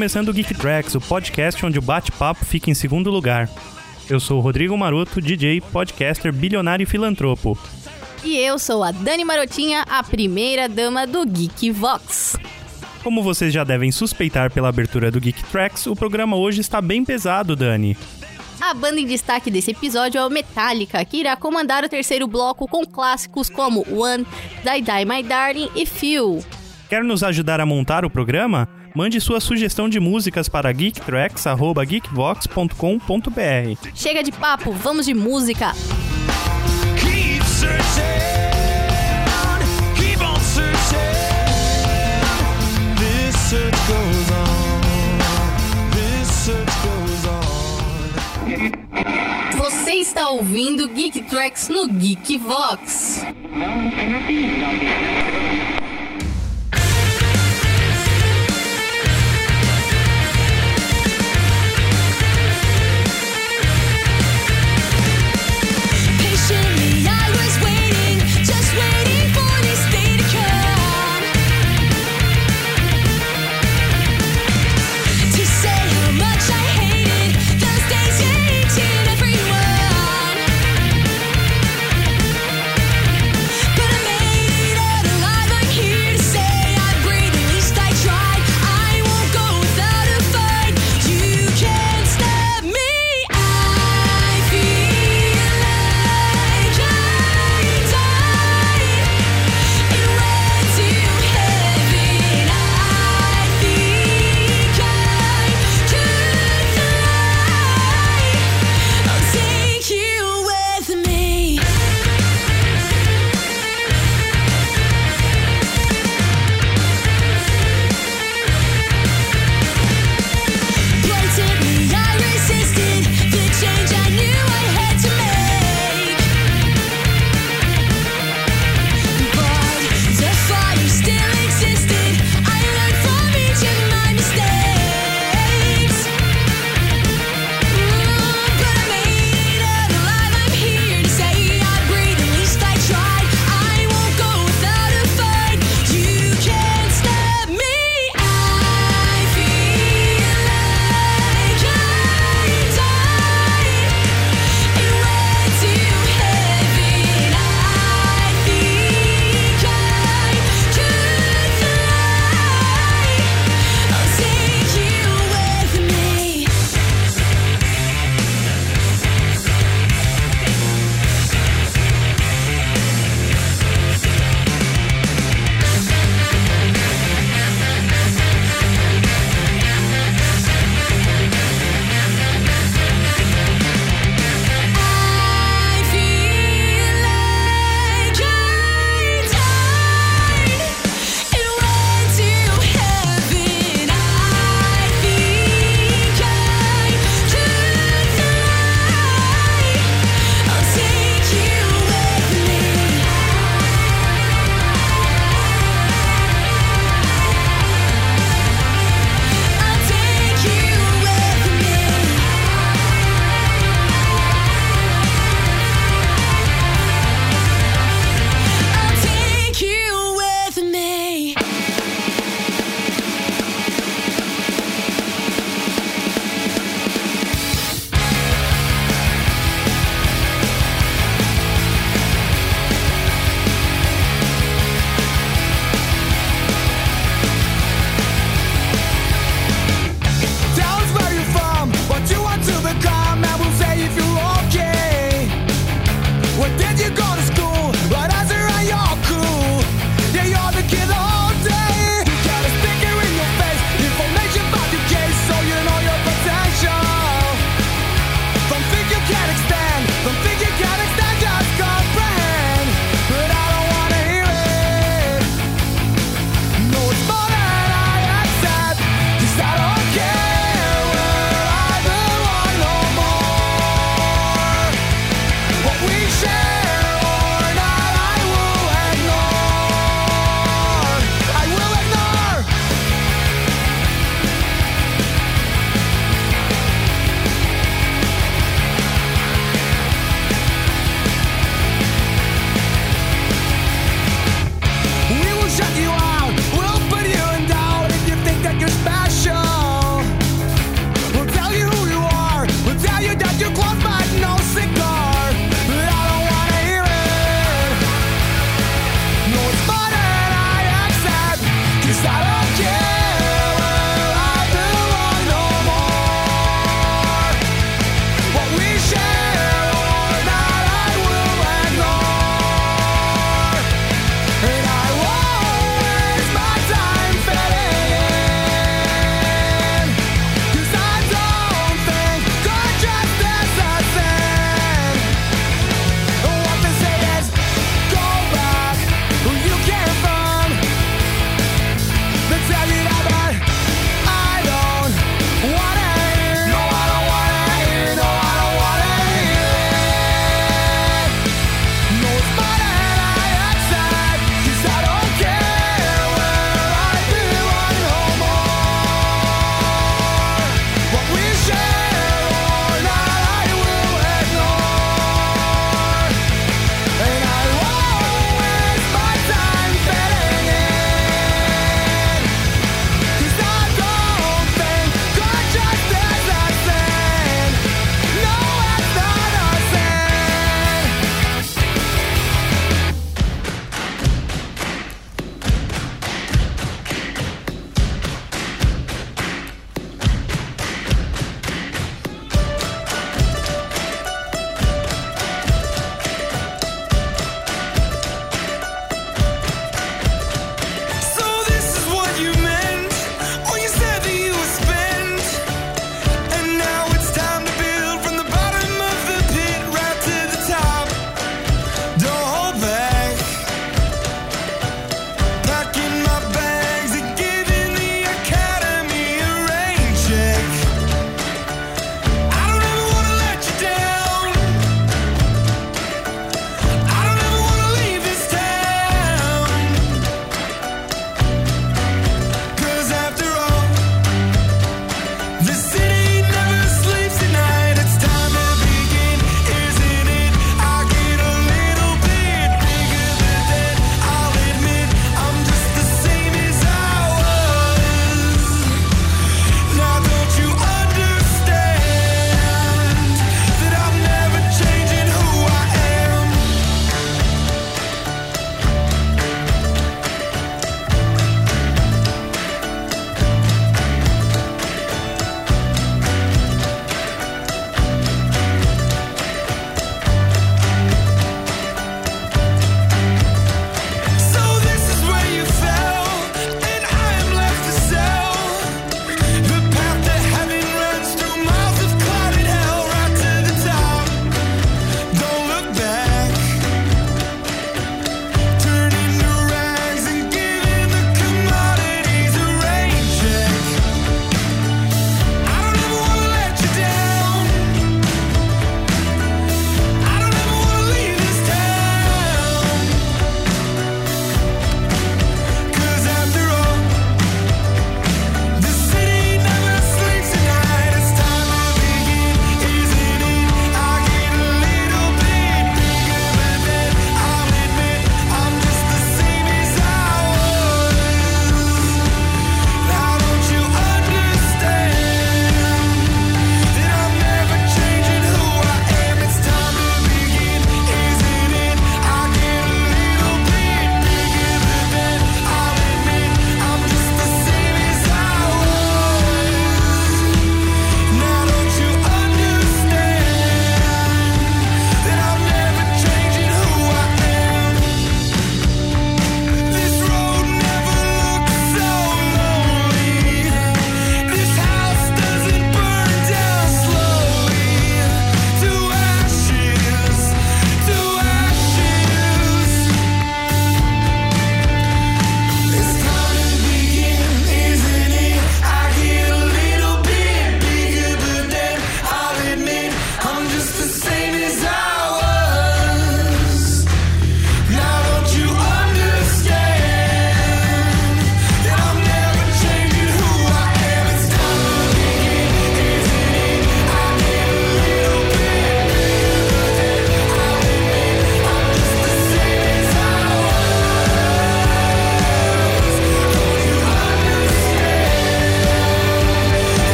começando o Geek Tracks, o podcast onde o bate-papo fica em segundo lugar. Eu sou o Rodrigo Maroto, DJ, podcaster, bilionário e filantropo. E eu sou a Dani Marotinha, a primeira dama do Geek Vox. Como vocês já devem suspeitar pela abertura do Geek Tracks, o programa hoje está bem pesado, Dani. A banda em destaque desse episódio é o Metallica, que irá comandar o terceiro bloco com clássicos como One, Die Die My Darling e Few. Quer nos ajudar a montar o programa? Mande sua sugestão de músicas para geektracks.geekvox.com.br. Chega de papo, vamos de música! Keep searching, keep on searching. This search goes on, this search goes on. Você está ouvindo Geek Tracks no Geek Vox. Patiently,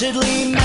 allegedly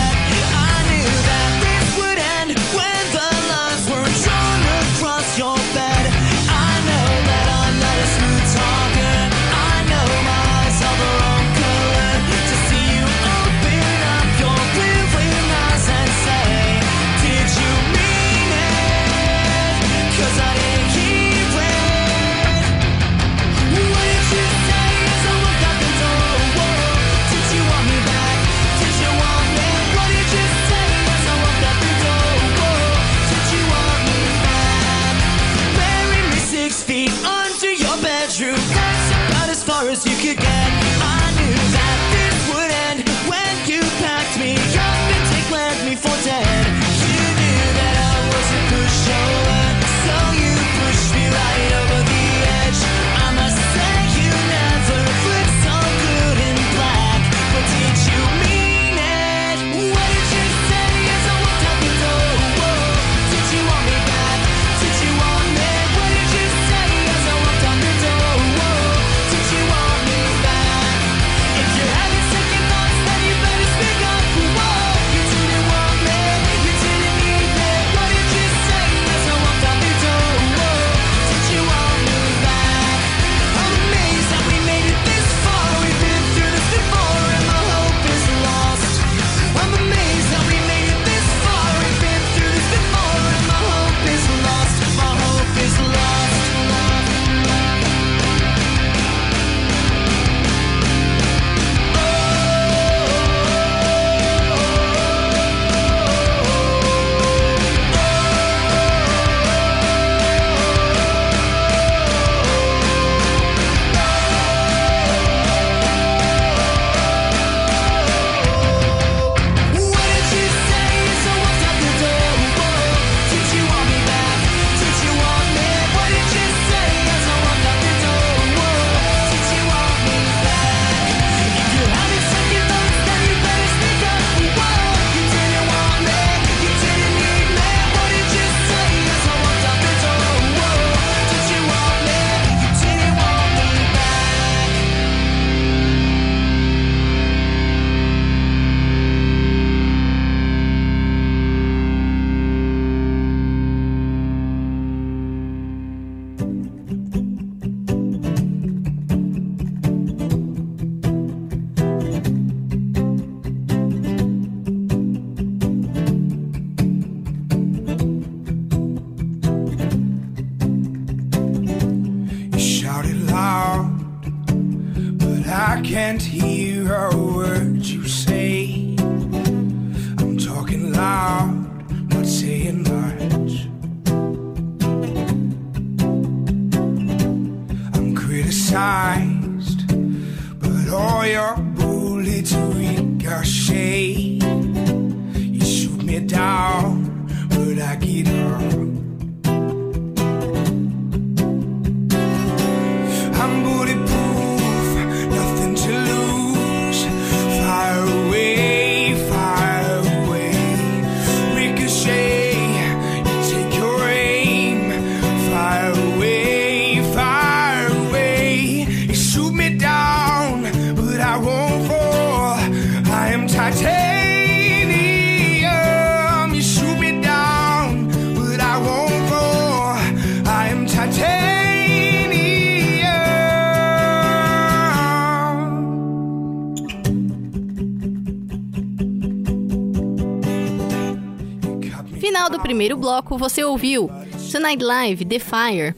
pouco você ouviu Tonight Live, The Fire,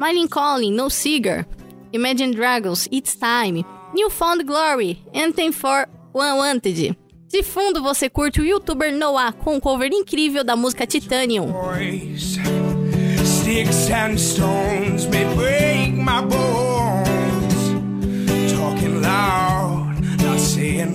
Miley Calling, No Cigar, Imagine Dragons, It's Time, New Found Glory, Anthem for Unwanted. De fundo você curte o youtuber Noah com um cover incrível da música Titanium. Sticks and stones may break my bones. Talking loud, not saying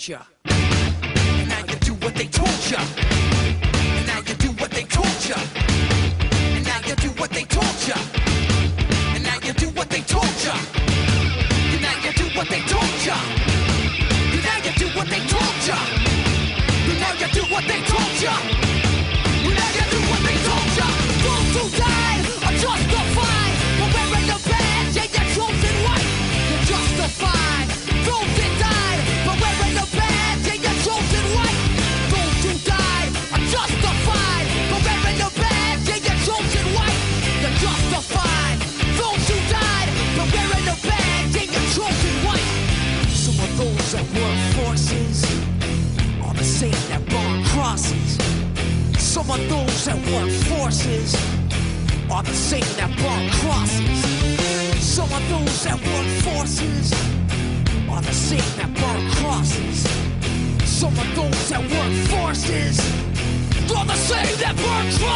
врача.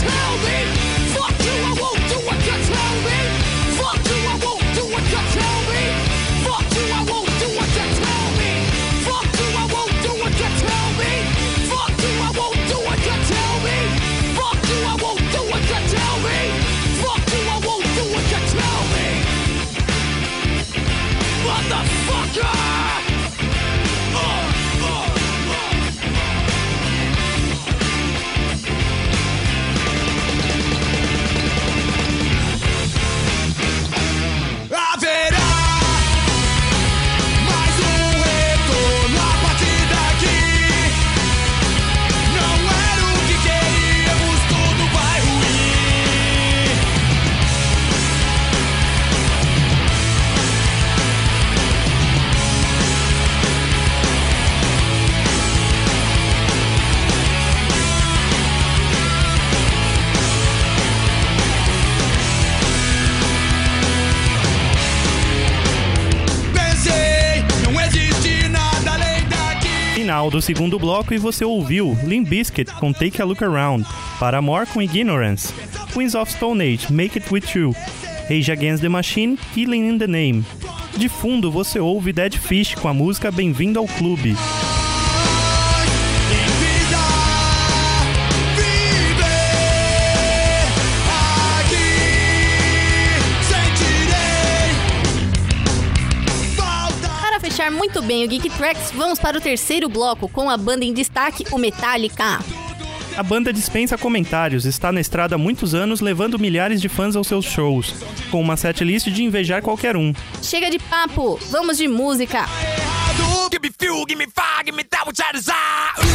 tell me Final do segundo bloco e você ouviu Limp Bizkit com Take a Look Around, Paramore com Ignorance, Queens of Stone Age Make It With You, Rage Against the Machine Killing in the Name. De fundo você ouve Dead Fish com a música Bem-vindo ao Clube. Fechar muito bem o Geek Tracks, vamos para o terceiro bloco com a banda em destaque, o Metallica. A banda dispensa comentários, está na estrada há muitos anos levando milhares de fãs aos seus shows, com uma setlist de invejar qualquer um. Chega de papo, vamos de música. Give me fuel, give me fire, give me that which I desire.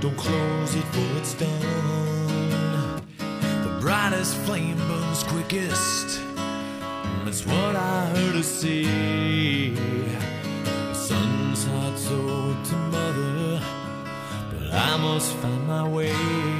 Don't close it for it's done. The brightest flame burns quickest. That's what I heard to see. The sun's hot, to mother, but I must find my way.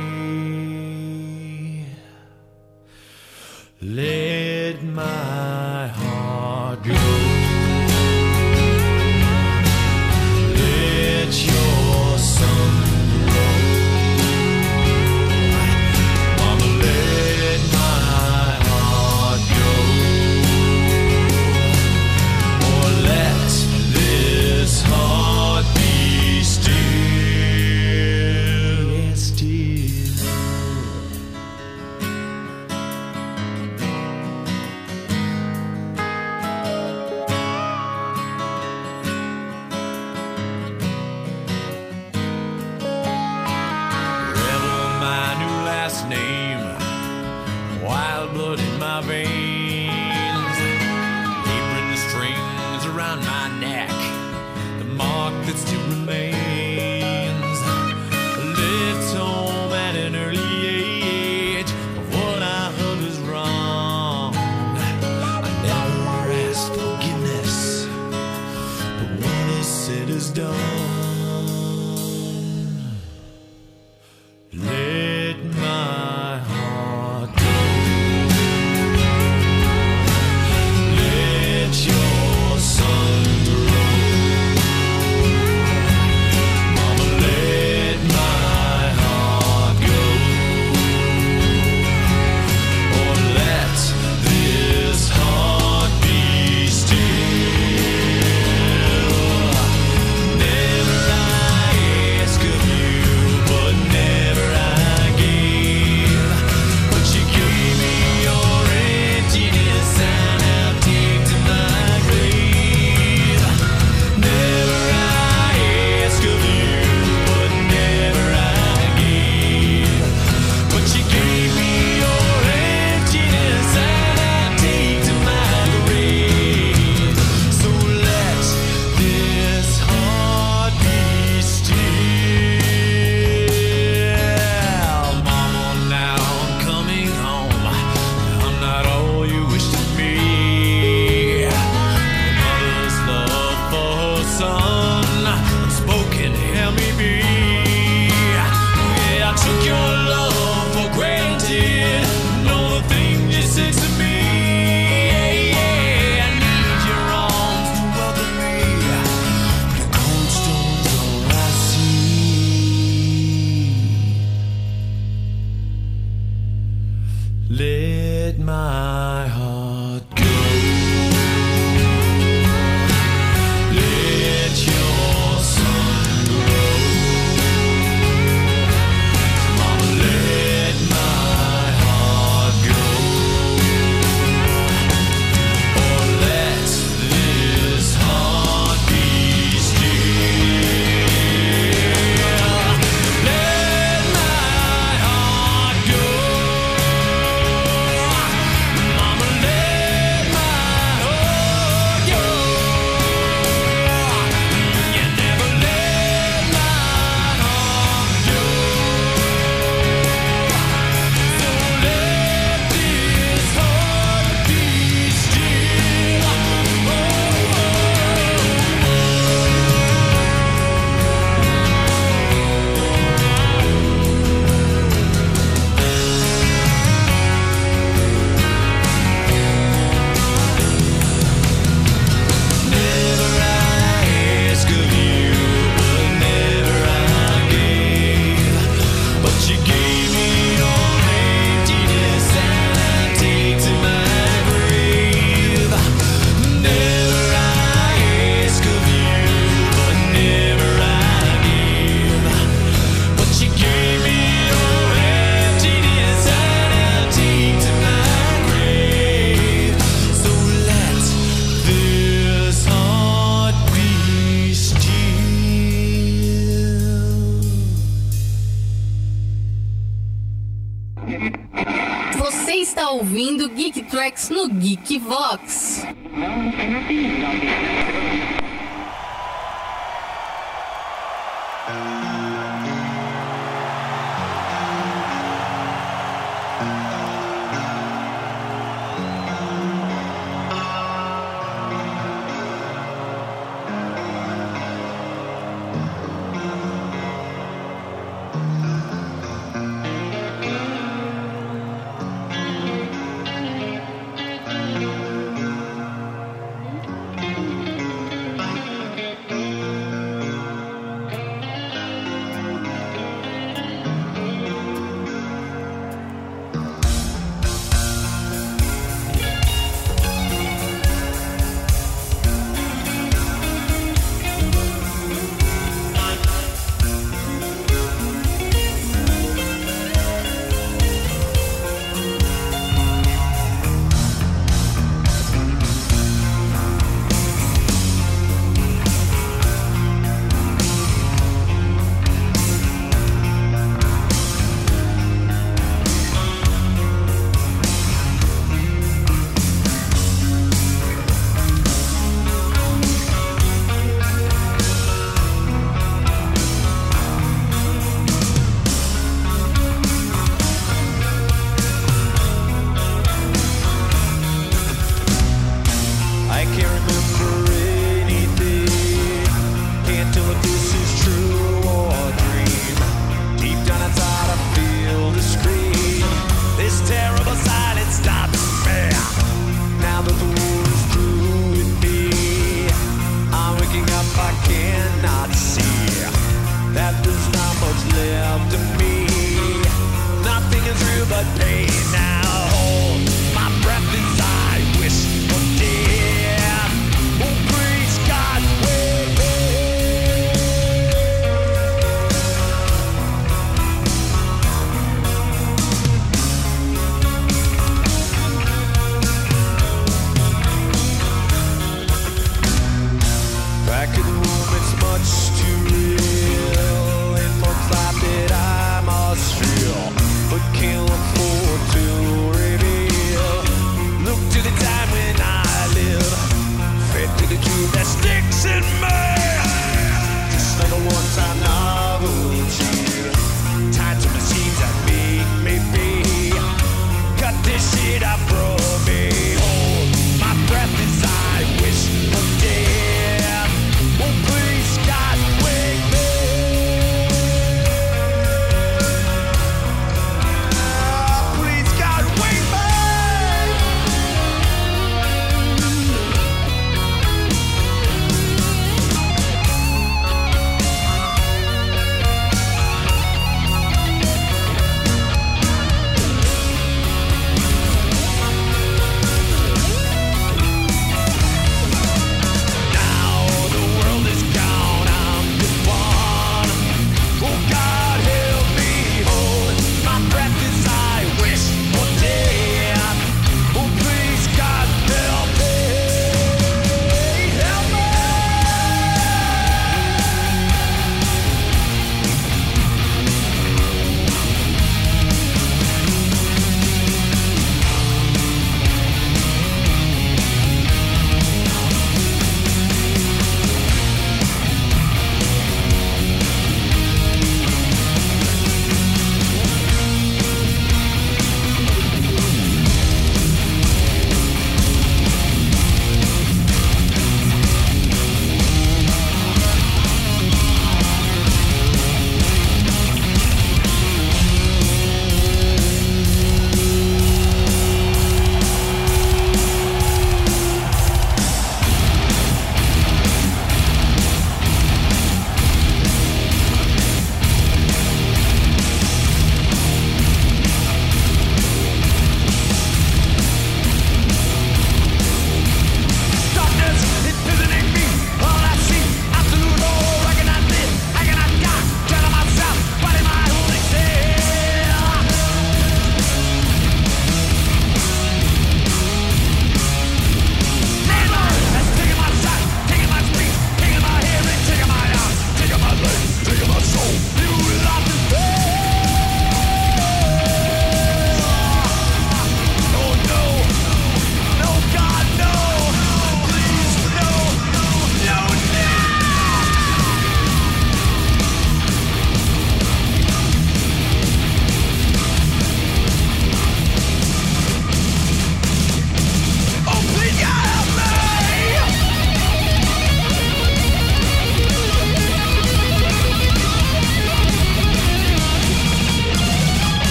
Ouvindo Geek Tracks no Geek Vox. Everything is obvious.